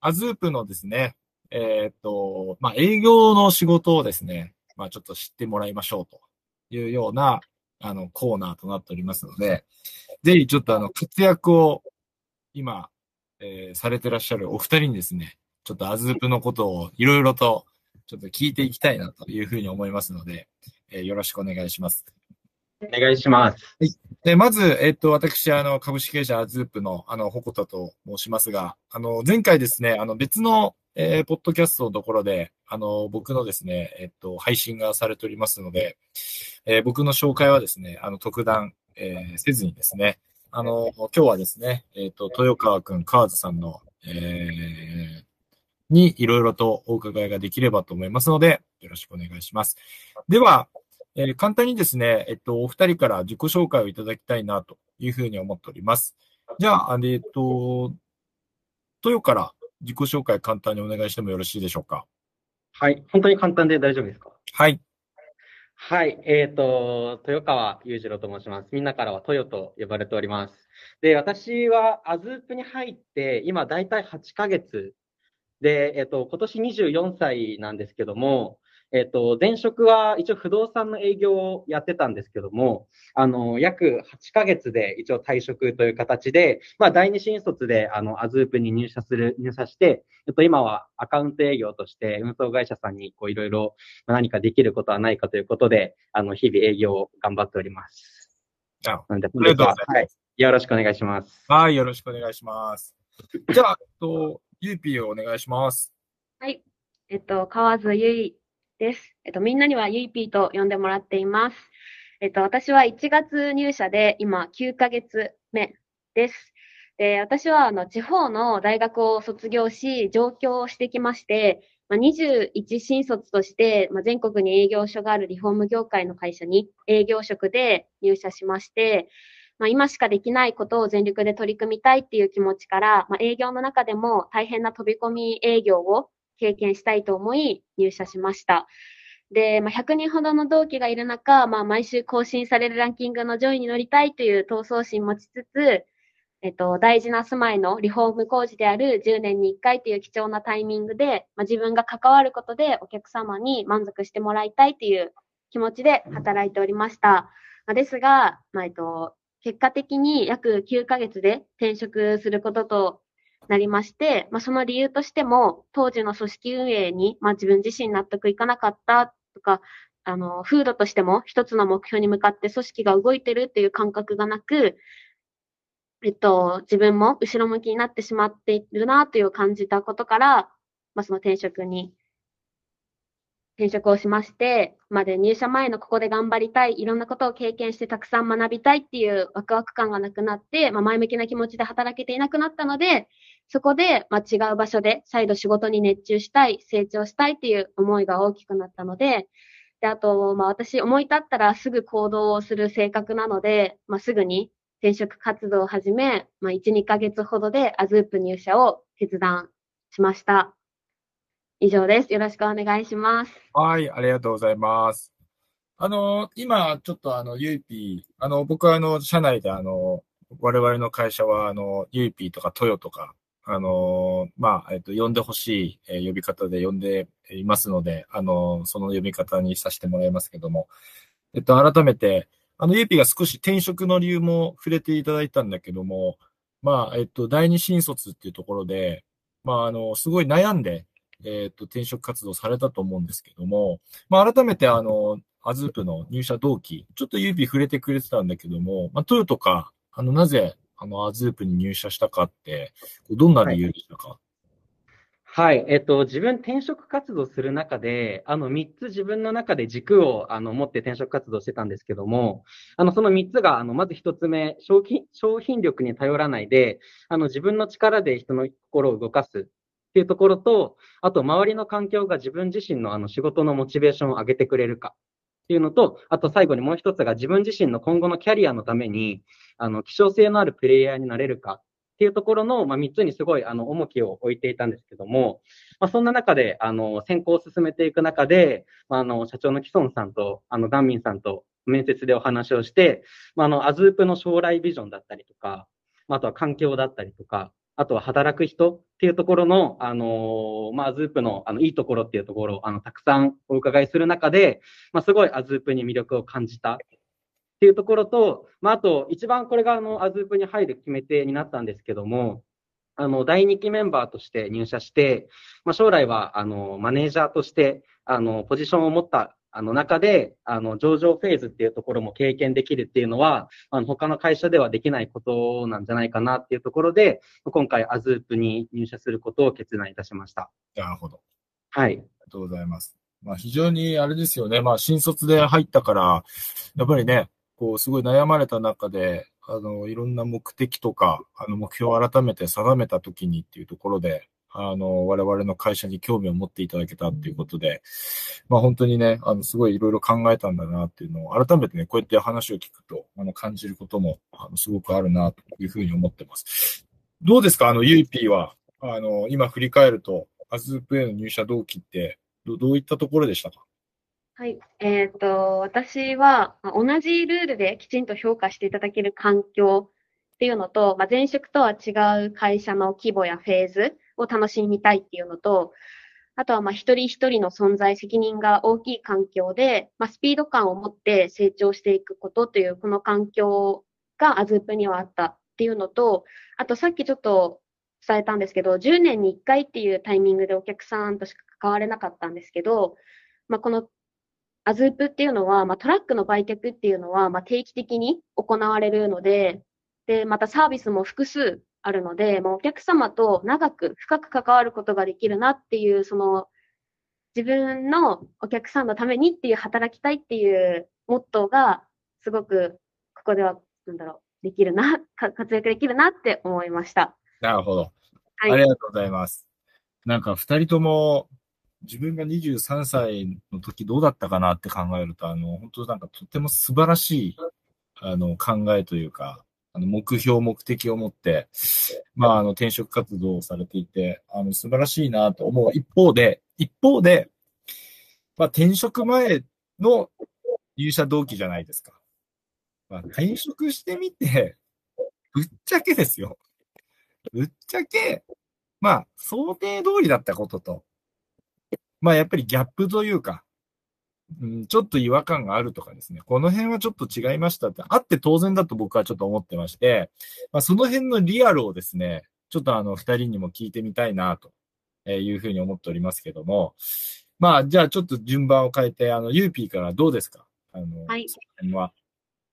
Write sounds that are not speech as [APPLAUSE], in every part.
アズープのですね、えーっと、まあ、営業の仕事をですね、まあ、ちょっと知ってもらいましょうというような、あの、コーナーとなっておりますので、ぜひちょっとあの、活躍を今、えーされてらっしゃるお二人にですね、ちょっとアズープのことをいろいろとちょっと聞いていきたいなというふうに思いますので、えーよろしくお願いします。お願いします。はいで、まず、えっと、私、あの、株式会社アズープの、あの、ホコタと申しますが、あの、前回ですね、あの、別の、えーポッドキャストのところで、あの、僕のですね、えっと、配信がされておりますので、えー僕の紹介はですね、あの、特段、えーせずにですね、あの、今日はですね、えっと、豊川くん、河津さんの、えーにいろいろとお伺いができればと思いますので、よろしくお願いします。では、えー簡単にですね、えっと、お二人から自己紹介をいただきたいなというふうに思っております。じゃあ、えっと、豊から自己紹介簡単にお願いしてもよろしいでしょうか？はい。本当に簡単で大丈夫ですか？はい。はい。えっ、と、豊川裕次郎と申します。みんなからは豊と呼ばれております。で、私はアズープに入って、今だいたい8ヶ月で、えっ、と、今年24歳なんですけども、えっ、と、前職は一応不動産の営業をやってたんですけども、あの、約8ヶ月で一応退職という形で、まあ、第二新卒で、あの、アズープに入社する、入社して、えっと、今はアカウント営業として運送会社さんにこういろいろ何かできることはないかということで、あの、日々営業を頑張っております。あなので、ありがとうございますはい。よろしくお願いします。はい、よろしくお願いします。じゃあ、えっと、ゆうぴーをお願いします。はい。えっと、河津ゆいです。えっと、みんなにはゆいぴーと呼んでもらっています。えっと、私は1月入社で今9ヶ月目です。で、私はあの地方の大学を卒業し、上京してきまして、まあ、21新卒として、まあ、全国に営業所があるリフォーム業界の会社に営業職で入社しまして、まあ、今しかできないことを全力で取り組みたいっていう気持ちから、まあ、営業の中でも大変な飛び込み営業を経験したいと思い入社しました。で、まあ、100人ほどの同期がいる中、まあ、毎週更新されるランキングの上位に乗りたいという闘争心持ちつつ、えっと、大事な住まいのリフォーム工事である10年に1回という貴重なタイミングで、まあ、自分が関わることでお客様に満足してもらいたいという気持ちで働いておりました。まあ、ですが、まあ、えっと、結果的に約9ヶ月で転職することとなりまして、まあ、その理由としても、当時の組織運営に、まあ、自分自身納得いかなかったとか、あの、風土としても一つの目標に向かって組織が動いてるっていう感覚がなく、えっと、自分も後ろ向きになってしまっているなという感じたことから、まあ、その転職に、転職をしまして、まで入社前のここで頑張りたい、いろんなことを経験してたくさん学びたいっていうワクワク感がなくなって、まあ、前向きな気持ちで働けていなくなったので、そこで、まあ、違う場所で再度仕事に熱中したい、成長したいっていう思いが大きくなったので、で、あと、まあ、私思い立ったらすぐ行動をする性格なので、まあ、すぐに転職活動を始め、まあ、1、2ヶ月ほどでアズープ入社を決断しました。以上です。よろしくお願いします。はい、ありがとうございます。あの、今、ちょっとあの、ゆいぴー、あの、僕はあの、社内であの、我々の会社はあの、ゆいぴーとかトヨとか、あの、まあ、えっと、呼んでほしい、えー呼び方で呼んでいますので、あの、その呼び方にさせてもらいますけども、えっと、改めて、あの、ゆいぴーが少し転職の理由も触れていただいたんだけども、まあ、えっと、第二新卒っていうところで、まあ、あの、すごい悩んで、えっと、転職活動されたと思うんですけども、まあ、改めて、あの、アズープの入社動機、ちょっと指触れてくれてたんだけども、まあ、トヨとか、あの、なぜ、あの、アズープに入社したかって、どんな理由でしたか、はい。えっと、自分転職活動する中で、あの、3つ自分の中で軸を、あの、持って転職活動してたんですけども、あの、その3つが、あの、まず1つ目、商品、商品力に頼らないで、あの、自分の力で人の心を動かすっていうところと、あと、周りの環境が自分自身の、あの、仕事のモチベーションを上げてくれるかっていうのと、あと最後にもう一つが自分自身の今後のキャリアのために、あの、希少性のあるプレイヤーになれるかっていうところの、まあ、3つにすごい、あの、重きを置いていたんですけども、まあ、そんな中で、あの、選考を進めていく中で、まあ、あの、社長のキソンさんと、あの、ダンミンさんと面接でお話をして、まあ、あの、 Azoop の将来ビジョンだったりとか、まあ、あとは環境だったりとか、あとは働く人っていうところの、あのまあ、 Azoop の、あの、いいところっていうところを、あの、たくさんお伺いする中で、まあ、すごい Azoop に魅力を感じたっていうところと、まあ、あと、一番これが、あの、 Azoop に入る決め手になったんですけども、あの、第2期メンバーとして入社して、まあ、将来は、あの、マネージャーとして、あの、ポジションを持ったあの中で、あの、上場フェーズっていうところも経験できるっていうのは、あの、他の会社ではできないことなんじゃないかなっていうところで、今回、 Azoop に入社することを決断いたしました。なるほど。はい。ありがとうございます。まあ、非常にあれですよね。まあ、新卒で入ったから、やっぱりね、こう、すごい悩まれた中で、あの、いろんな目的とか、あの、目標を改めて定めたときにっていうところで、あの、我々の会社に興味を持っていただけたっていうことで、まあ本当にね、あの、すごいいろいろ考えたんだなっていうのを、改めてね、こうやって話を聞くと、あの、感じることも、あの、すごくあるなというふうに思ってます。どうですか？あの、ゆいぴーは、あの、今振り返ると、アズープへの入社動機ってど、どういったところでしたか？はい。えっ、ー、と、私は、同じルールできちんと評価していただける環境っていうのと、まあ、前職とは違う会社の規模やフェーズを楽しみたいっていうのと、あとはまあ一人一人の存在責任が大きい環境で、まあ、スピード感を持って成長していくことというこの環境がアズープにはあったっていうのと、あとさっきちょっと伝えたんですけど、10年に1回っていうタイミングでお客さんとしか関われなかったんですけど、まあ、このアズープっていうのは、まあ、トラックの売却っていうのは、まあ、定期的に行われるので、で、またサービスも複数あるので、もうお客様と長く深く関わることができるなっていう、その自分のお客さんのためにっていう働きたいっていうモットーがすごくここでは、なんだろう、できるな、活躍できるなって思いました。なるほど。はい、ありがとうございます。なんか二人とも自分が23歳の時どうだったかなって考えると、あの、本当なんかとても素晴らしい、あの、考えというか、あの、目標、目的を持って、まあ、あの、転職活動をされていて、あの、素晴らしいなと思う一方で、一方で、まあ、転職前の入社動機じゃないですか。まあ、転職してみて、ぶっちゃけですよ。ぶっちゃけ、まあ、想定通りだったことと、まあ、やっぱりギャップというか、うん、ちょっと違和感があるとかですね、この辺はちょっと違いましたって、あって当然だと僕はちょっと思ってまして、まあ、その辺のリアルをですね、ちょっとあの、二人にも聞いてみたいな、というふうに思っておりますけども、まあ、じゃあちょっと順番を変えて、あの、ゆうぴーからどうですか？あの、はい。は。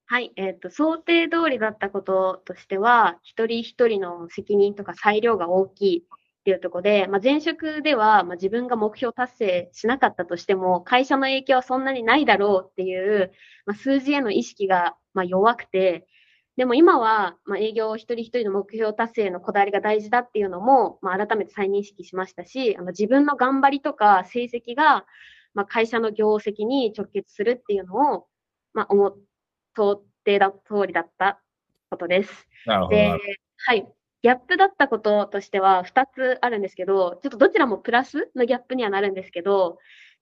はい。えっ、ー、と、想定通りだったこととしては、一人一人の責任とか裁量が大きいっていうところで、まあ、前職では、まあ、自分が目標達成しなかったとしても、会社の影響はそんなにないだろうっていう、まあ、数字への意識が、まあ、弱くて、でも今は、まあ、営業一人一人の目標達成のこだわりが大事だっていうのも、まあ、改めて再認識しましたし、あの自分の頑張りとか成績が、まあ、会社の業績に直結するっていうのを、まあ、思っ、想定だ、通りだったことです。なるほど。で、はい。ギャップだったこととしては2つあるんですけど、ちょっとどちらもプラスのギャップにはなるんですけど、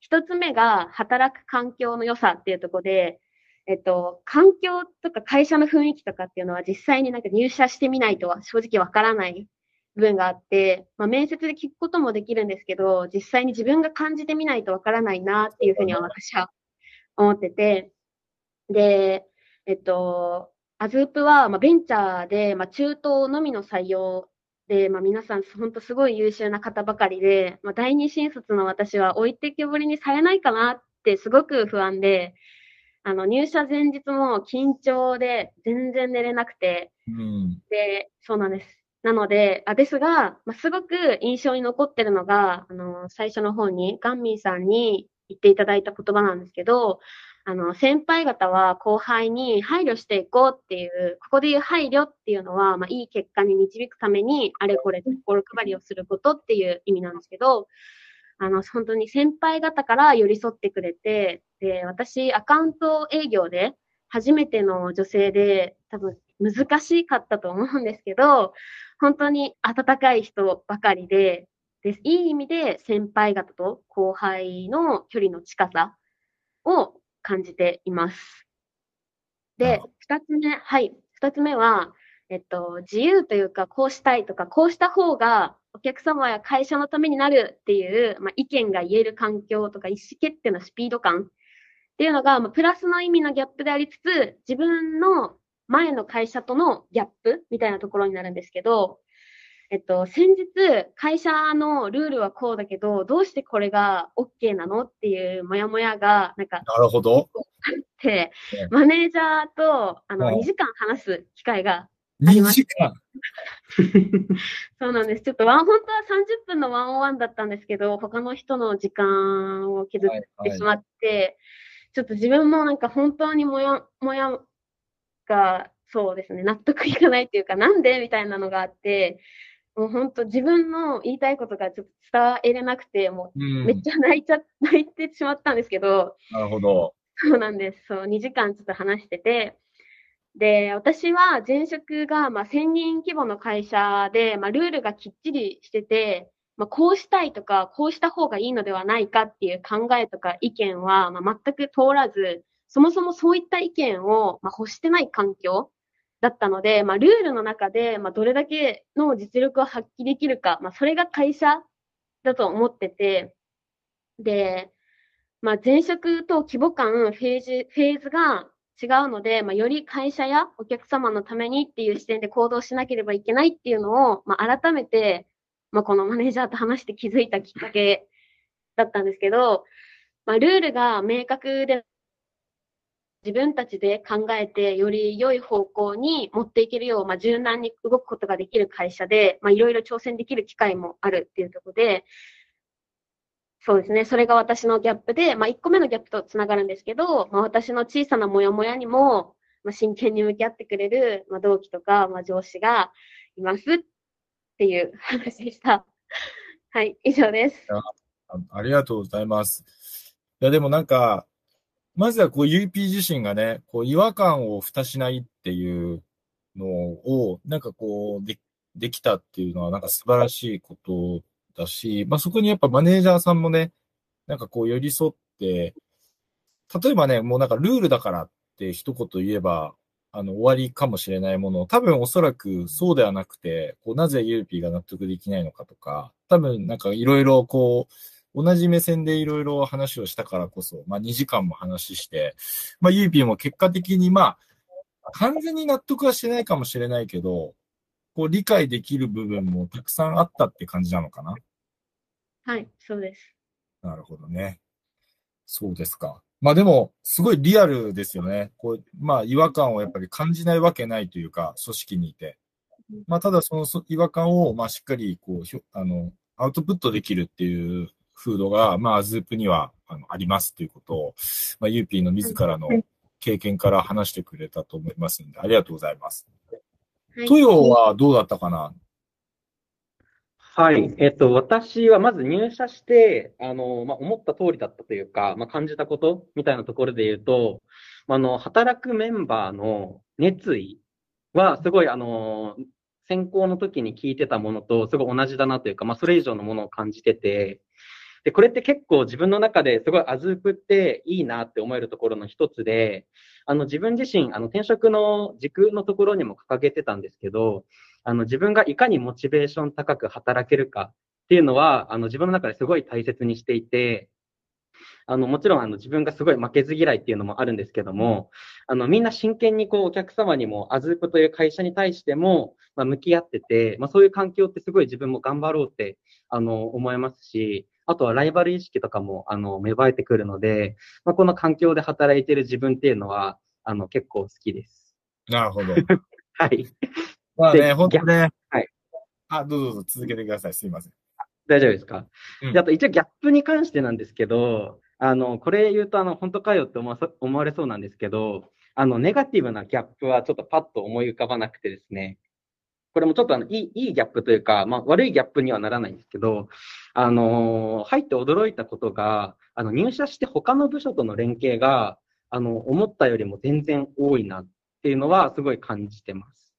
1つ目が働く環境の良さっていうとこで、えっと、環境とか会社の雰囲気とかっていうのは実際になんか入社してみないとは正直わからない部分があって、まあ、面接で聞くこともできるんですけど、実際に自分が感じてみないとわからないなっていうふうには私は思ってて、で、えっと、アズープは、まあ、ベンチャーで、まあ、中東のみの採用で、まあ、皆さん、本当すごい優秀な方ばかりで、まあ、第二新卒の私は置いてけぼりにされないかなってすごく不安で、あの、入社前日も緊張で全然寝れなくて、うん、で、そうなんです。なので、あですが、まあ、すごく印象に残ってるのが、あの、最初の方に、ガンミーさんに言っていただいた言葉なんですけど、あの、先輩方は後輩に配慮していこうっていう、ここで言う配慮っていうのは、まあ、いい結果に導くために、あれこれ心配りをすることっていう意味なんですけど、あの、本当に先輩方から寄り添ってくれて、で、私、アカウント営業で、初めての女性で、多分難しかったと思うんですけど、本当に温かい人ばかりで、でいい意味で先輩方と後輩の距離の近さを感じています。で、二つ目、はい。二つ目は、えっと、自由というか、こうしたいとか、こうした方がお客様や会社のためになるっていう、まあ、意見が言える環境とか、意思決定のスピード感っていうのが、まあ、プラスの意味のギャップでありつつ、自分の前の会社とのギャップみたいなところになるんですけど、えっと、先日、会社のルールはこうだけど、どうしてこれが OK なのっていうモヤモヤが、なんか、なるほど。で、マネージャーと、あの、うん2時間話す機会が、2時間。[LAUGHS] そうなんです。ちょっとワン、本当は30分のワンオンワンだったんですけど、他の人の時間を削っはいはいてしまって、ちょっと自分もなんか本当にもや、もやが、そうですね、納得いかないっていうか、なんで？みたいなのがあって、もう本当自分の言いたいことがちょっと伝えれなくて、もううめっん。ちゃ泣いちゃ、[LAUGHS] 泣いてしまったんですけど、なるほど。そうなんです。そう、2時間ちょっと話してて、で、私は前職が、まあ、1000人規模の会社で、まあ、ルールがきっちりしてて、まあ、こうしたいとか、こうした方がいいのではないかっていう考えとか意見は、まあ、全く通らず、そもそもそういった意見を、まあ、欲してない環境だったので、まあ、ルールの中で、まあ、どれだけの実力を発揮できるか、まあ、それが会社だと思ってて、で、まあ、前職と規模感、フェーズ、フェーズが違うので、まあ、より会社やお客様のためにっていう視点で行動しなければいけないっていうのを、まあ、改めて、まあ、このマネージャーと話して気づいたきっかけだったんですけど、まあ、ルールが明確で、自分たちで考えて、より良い方向に持っていけるよう、まあ、柔軟に動くことができる会社で、まあ、いろいろ挑戦できる機会もあるっていうところで、そうですね。それが私のギャップで、まあ、1個目のギャップとつながるんですけど、まあ、私の小さなモヤモヤにも、まあ、真剣に向き合ってくれる、まあ、同期とか、まあ、上司がいますっていう話でした。はい、以上です。あありがとうございます。いや、でもなんか、まずはこう UP 自身がね、こう違和感を蓋しないっていうのを、なんかこう、で、できたっていうのはなんか素晴らしいことだし、まあそこにやっぱマネージャーさんもね、なんかこう寄り添って、例えばね、もうなんかルールだからって一言言えば、あの、終わりかもしれないものを、多分おそらくそうではなくて、こう、なぜ UP が納得できないのかとか、多分なんかいろいろこう、同じ目線でいろいろ話をしたからこそ、まあ2時間も話して、まあ UP も結果的にまあ、完全に納得はしてないかもしれないけど、こう理解できる部分もたくさんあったって感じなのかな？はい、そうです。なるほどね。そうですか。まあでも、すごいリアルですよね。こう、まあ違和感をやっぱり感じないわけないというか、組織にいて。まあただそのそ違和感を、まあしっかり、こうあの、アウトプットできるっていう風土が、まあズープにはあのありますということを、まあ UP の自らの経験から話してくれたと思いますので、ありがとうございます。はい、トヨはどうだったかな？はい。えっと、私はまず入社して、あの、まあ、思った通りだったというか、まあ、感じたことみたいなところで言うと、あの、働くメンバーの熱意は、すごい、あの、選考の時に聞いてたものと、すごい同じだなというか、まあ、それ以上のものを感じてて、で、これって結構自分の中ですごいアズープっていいなって思えるところの一つで、あの、自分自身、あの、転職の軸のところにも掲げてたんですけど、あの、自分がいかにモチベーション高く働けるかっていうのは、あの、自分の中ですごい大切にしていて、あの、もちろん、あの、自分がすごい負けず嫌いっていうのもあるんですけども、あの、みんな真剣にこう、お客様にも、アズープという会社に対しても、まあ、向き合ってて、まあ、そういう環境ってすごい自分も頑張ろうって、あの、思いますし、あとはライバル意識とかも、あの、芽生えてくるので、まあ、この環境で働いてる自分っていうのは、あの、結構好きです。なるほど。[LAUGHS] はい。まあね、で本当ね。はい。あ、どうぞどうぞ続けてください。すいません。大丈夫ですか、うんであと一応ギャップに関してなんですけど、あの、これ言うとあの、本当かよって思わさ思われそうなんですけど、あの、ネガティブなギャップはちょっとパッと思い浮かばなくてですね、これもちょっとあの、いい、いいギャップというか、まあ、悪いギャップにはならないんですけど、あのー入って驚いたことが、あの、入社して他の部署との連携が、あの、思ったよりも全然多いなっていうのはすごい感じてます。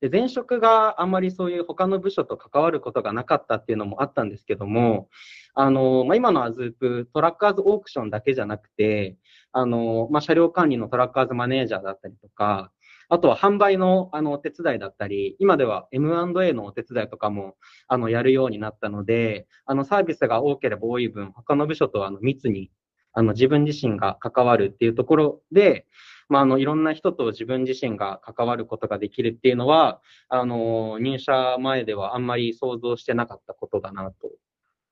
で、前職があんまりそういう他の部署と関わることがなかったっていうのもあったんですけども、あの、まあ、今のアズープ、トラッカーズオークションだけじゃなくて、あの、まあ、車両管理のトラッカーズマネージャーだったりとか、あとは販売のあのお手伝いだったり、今では M&A のお手伝いとかもあのやるようになったので、あのサービスが多ければ多い分、他の部署とあの密にあの自分自身が関わるっていうところで、まあ、あのいろんな人と自分自身が関わることができるっていうのは、あの入社前ではあんまり想像してなかったことだなと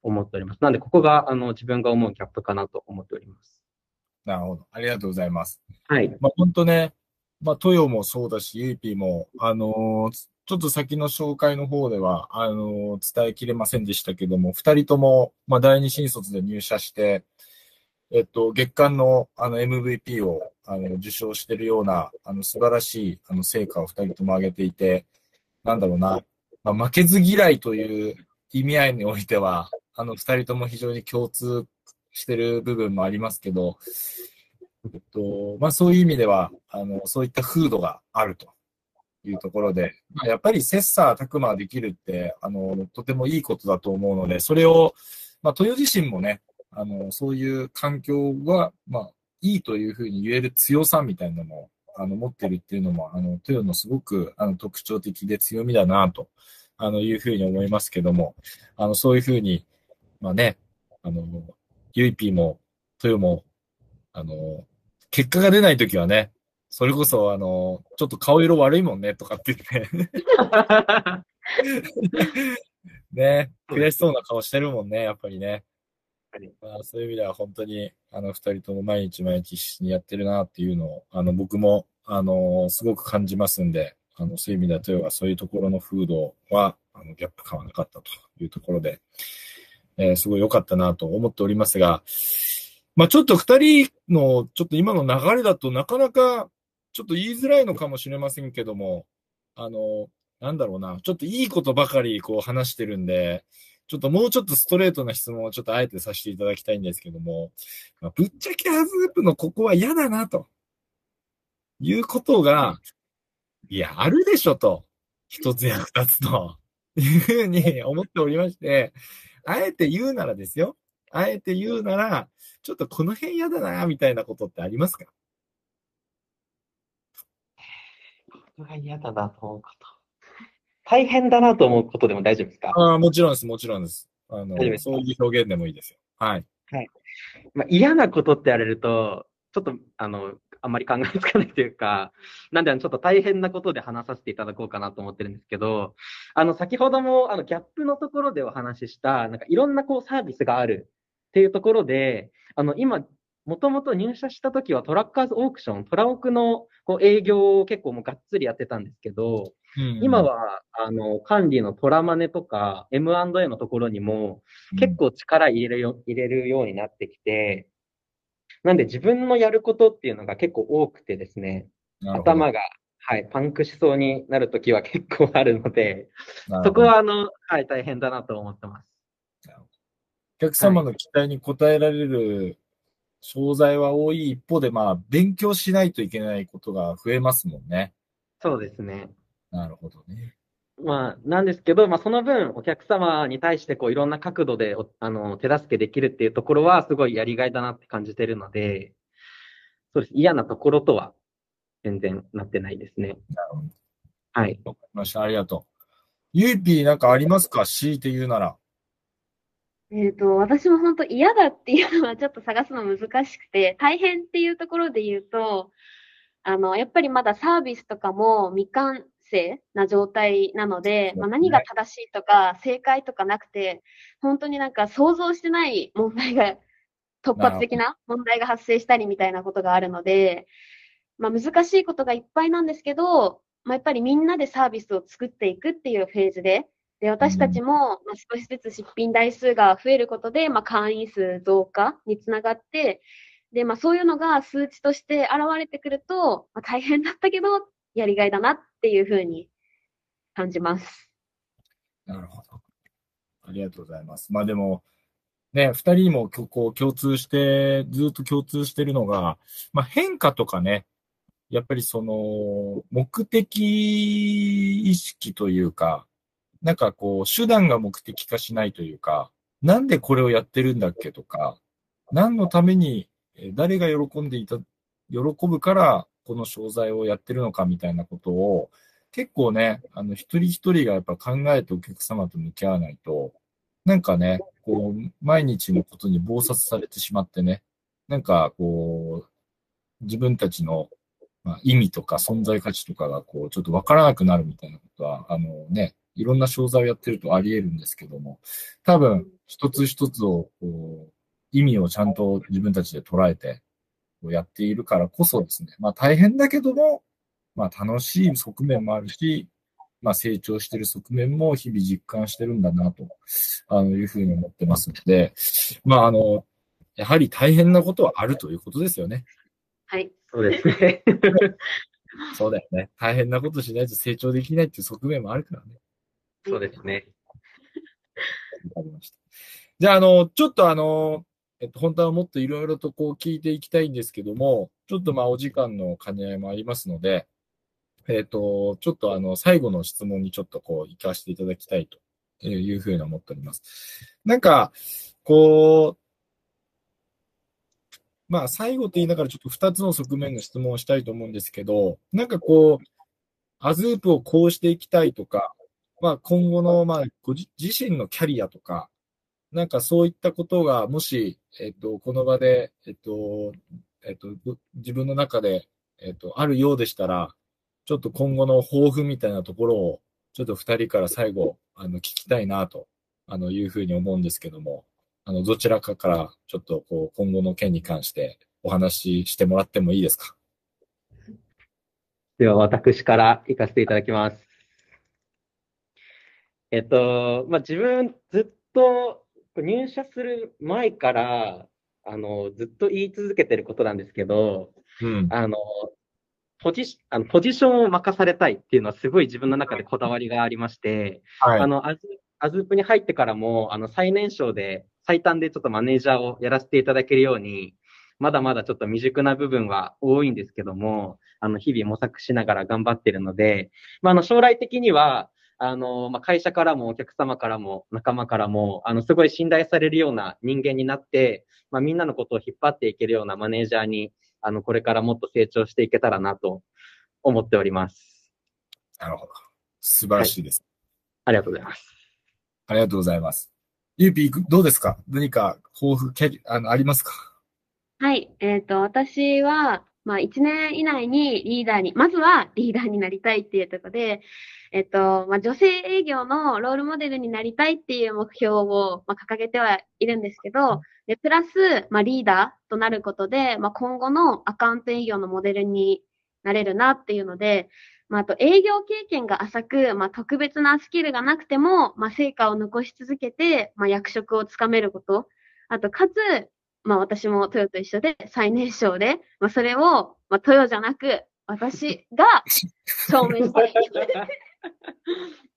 思っております。なんで、ここがあの自分が思うギャップかなと思っております。なるほど。ありがとうございます。はい。まあ、本当ね、まあ、トヨもそうだし、ユーピーも、あのー、ちょっと先の紹介の方では、あのー、伝えきれませんでしたけども、二人とも、まあ、第二新卒で入社して、えっと、月間のあの MVP をあの受賞しているような、あの素晴らしいあの成果を二人とも上げていて、なんだろうな、まあ、負けず嫌いという意味合いにおいては、あの二人とも非常に共通してる部分もありますけど、えっと、まあそういう意味では、あの、そういった風土があるというところで、まあ、やっぱり切磋琢磨できるって、あの、とてもいいことだと思うので、それを、まあ、豊自身もね、あの、そういう環境が、まあ、いいというふうに言える強さみたいなのも、あの、持ってるっていうのも、あの、豊のすごく、あの、特徴的で強みだな、と、あの、いうふうに思いますけども、あの、そういうふうに、まあね、あの、ゆいぴーも、豊も、あの、結果が出ないときはね、それこそ、あの、ちょっと顔色悪いもんね、とかって言って。[LAUGHS] ね、悔しそうな顔してるもんね、やっぱりね。まあ、そういう意味では本当に、あの、二人とも毎日毎日必死にやってるなっていうのを、あの、僕も、あの、すごく感じますんで、あの、そういう意味では、豊はそういうところの風土は、あの、ギャップ感はなかったというところで、えー、すごい良かったなと思っておりますが、まあ、ちょっと二人の、ちょっと今の流れだとなかなか、ちょっと言いづらいのかもしれませんけども、あの、なんだろうな、ちょっといいことばかりこう話してるんで、ちょっともうちょっとストレートな質問をちょっとあえてさせていただきたいんですけども、まあ、ぶっちゃけハズープのここは嫌だな、ということが、いや、あるでしょと。一つや二つと。いうふうに思っておりまして、あえて言うならですよ。あえて言うなら、ちょっとこの辺嫌だな、みたいなことってありますか？ここが嫌だなと思うこと。大変だなと思うことでも大丈夫ですか？あもちろんです、もちろんです。あのそういう表現でもいいですよ。はい。はい。まあ、嫌なことって言われると、ちょっと、あの、あんまり考えつかないというか、なんで、ちょっと大変なことで話させていただこうかなと思ってるんですけど、あの、先ほども、あの、ギャップのところでお話しした、なんかいろんなこうサービスがあるっていうところで、あの、今、もともと入社した時はトラッカーズオークション、トラオクのこう営業を結構もうがっつりやってたんですけど、今は、あの、管理のトラマネとか M&A のところにも結構力入れるよ、入れるようになってきて、なんで自分のやることっていうのが結構多くてですね、頭が、はい、パンクしそうになるときは結構あるので、そこはあの、はい、大変だなと思ってます。お客様の期待に応えられる商材は多い一方で、まあ、勉強しないといけないことが増えますもんね。そうですね。なるほどね。まあ、なんですけど、まあ、その分、お客様に対して、こう、いろんな角度であの、手助けできるっていうところは、すごいやりがいだなって感じてるので、そうです。嫌なところとは、全然なってないですね。なるほど。はい。わかりました。ありがとう。ゆいぴーなんかありますか？強いて言うなら。えっと、私も本当嫌だっていうのはちょっと探すの難しくて、大変っていうところで言うと、あの、やっぱりまだサービスとかも未完成な状態なので、まあ、何が正しいとか正解とかなくて、本当になんか想像してない問題が、突発的な問題が発生したりみたいなことがあるので、まあ、難しいことがいっぱいなんですけど、まあ、やっぱりみんなでサービスを作っていくっていうフェーズで、で、私たちも、まあ、少しずつ出品台数が増えることで、まあ、会員数増加につながって、で、まあ、そういうのが数値として現れてくると、まあ、大変だったけど、やりがいだなっていうふうに感じます。なるほど。ありがとうございます。まあでも、ね、二人もこう共通して、ずっと共通してるのが、まあ変化とかね、やっぱりその、目的意識というか、なんかこう、手段が目的化しないというか、なんでこれをやってるんだっけとか、何のために、誰が喜んでいた、喜ぶからこの商材をやってるのかみたいなことを、結構ね、あの、一人一人がやっぱ考えてお客様と向き合わないと、なんかね、こう、毎日のことに暴殺されてしまってね、なんかこう、自分たちの、まあ、意味とか存在価値とかがこう、ちょっとわからなくなるみたいなことは、あのね、いろんな商材をやってるとあり得るんですけども、多分、一つ一つを、こう、意味をちゃんと自分たちで捉えて、やっているからこそですね、まあ大変だけども、まあ楽しい側面もあるし、まあ成長している側面も日々実感してるんだなと、あの、いうふうに思ってますので、まああの、やはり大変なことはあるということですよね。はい。そうですね。[LAUGHS] そうだよね。大変なことしないと成長できないっていう側面もあるからね。そうですね。わかりました。じゃあ、あの、ちょっとあの、えっと、本当はもっといろいろとこう聞いていきたいんですけども、ちょっとまあお時間の兼ね合いもありますので、えっと、ちょっとあの、最後の質問にちょっとこう、行かせていただきたいというふうに思っております。なんか、こう、まあ最後と言いながらちょっと二つの側面の質問をしたいと思うんですけど、なんかこう、アズープをこうしていきたいとか、まあ今後のまあご自身のキャリアとか、なんかそういったことが、もし、えっと、この場で、えっと、えっと、自分の中で、えっと、あるようでしたら、ちょっと今後の抱負みたいなところを、ちょっと二人から最後、あの、聞きたいなと、あの、いうふうに思うんですけども、あの、どちらかから、ちょっと、こう、今後の件に関してお話ししてもらってもいいですか？では、私から行かせていただきます。えっと、まあ、自分、ずっと入社する前から、あの、ずっと言い続けてることなんですけど、うん。あの、ポジシあのポジションを任されたいっていうのはすごい自分の中でこだわりがありまして、はい。あの、アズ、アズープに入ってからも、あの、最年少で、最短でちょっとマネージャーをやらせていただけるように、まだまだちょっと未熟な部分は多いんですけども、あの、日々模索しながら頑張ってるので、まあ、あの、将来的には、あの、まあ、会社からもお客様からも仲間からも、あの、すごい信頼されるような人間になって、まあ、みんなのことを引っ張っていけるようなマネージャーに、あの、これからもっと成長していけたらなと思っております。なるほど。素晴らしいです。ありがとうございます。ありがとうございます。ゆうぴー、どうですか？何か抱負、キャリあの、ありますか？はい。えっと、私は、まあ、1年以内にリーダーに、まずはリーダーになりたいっていうところで、えっと、まあ、女性営業のロールモデルになりたいっていう目標を、まあ、掲げてはいるんですけど、で、プラス、まあ、リーダーとなることで、まあ、今後のアカウント営業のモデルになれるなっていうので、まあ、あと営業経験が浅く、まあ、特別なスキルがなくても、まあ、成果を残し続けて、まあ、役職をつかめること。あと、かつ、まあ、私もトヨと一緒で最年少で、まあ、それを、まあ、トヨじゃなく、私が証明したいく。[LAUGHS] [LAUGHS]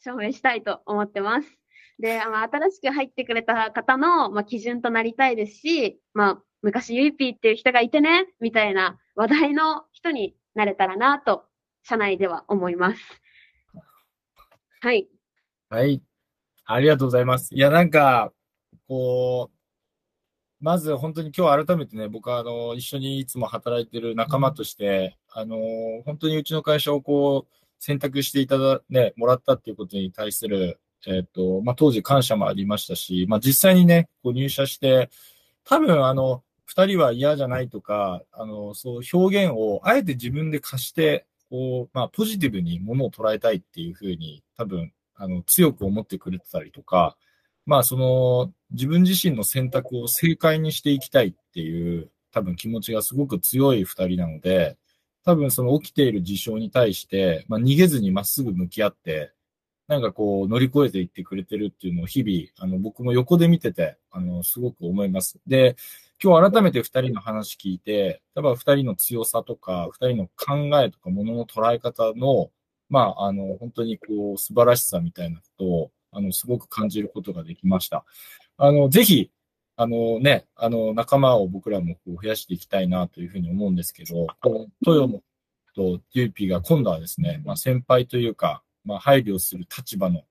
証明したいと思ってます。で、まあ、新しく入ってくれた方の、まあ、基準となりたいですし、まあ、昔ゆいぴーっていう人がいてね、みたいな話題の人になれたらなと、社内では思います。はい。はい。ありがとうございます。いや、なんか、こう、まず本当に今日改めてね、僕はあの、一緒にいつも働いてる仲間として、あの、本当にうちの会社をこう、選択していただ、ね、もらったっていうことに対する、えっと、まあ、当時感謝もありましたし、まあ、実際にね、こう入社して、多分あの、二人は嫌じゃないとか、あの、そう表現をあえて自分で貸して、こう、まあ、ポジティブにものを捉えたいっていうふうに、多分、あの、強く思ってくれてたりとか、まあ、その、自分自身の選択を正解にしていきたいっていう、多分気持ちがすごく強い二人なので、多分その起きている事象に対して、まあ、逃げずにまっすぐ向き合って、なんかこう乗り越えていってくれてるっていうのを日々、あの僕も横で見てて、あの、すごく思います。で、今日改めて二人の話聞いて、多分二人の強さとか、二人の考えとか、ものの捉え方の、まあ、あの、本当にこう、素晴らしさみたいなことを、あの、すごく感じることができました。あの、ぜひ、あのね、あの、仲間を僕らもこう増やしていきたいなというふうに思うんですけど、こうトヨモとユーピーが今度はですね、まあ、先輩というか、まあ、配慮する立場の、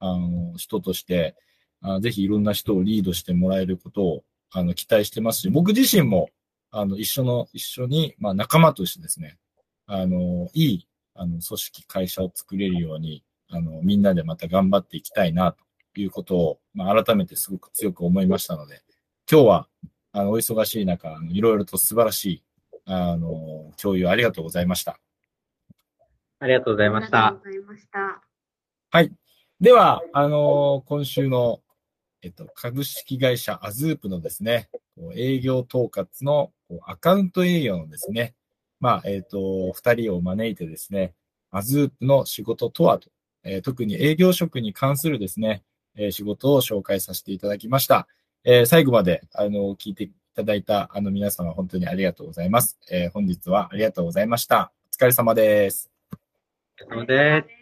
あの、人として、あぜひいろんな人をリードしてもらえることを、あの、期待してますし、僕自身も、あの、一緒の、一緒に、まあ、仲間としてですね、あの、いい、あの、組織、会社を作れるように、あの、みんなでまた頑張っていきたいな、ということを、まあ、改めてすごく強く思いましたので、今日は、あの、お忙しい中、いろいろと素晴らしい、あの、共有ありがとうございました。ありがとうございましたありがとう。ございました。はい。では、あの今週の、えっと、株式会社アズープのですね、営業統括のこうアカウント営業のですね、まあ、えっと、二人を招いてですね、アズープの仕事とはと、えー特に営業職に関するですね、えー仕事を紹介させていただきました。えー最後まで、あの、聞いていただいた、あの、皆様、本当にありがとうございます。えー本日はありがとうございました。お疲れ様です。お疲れ様です。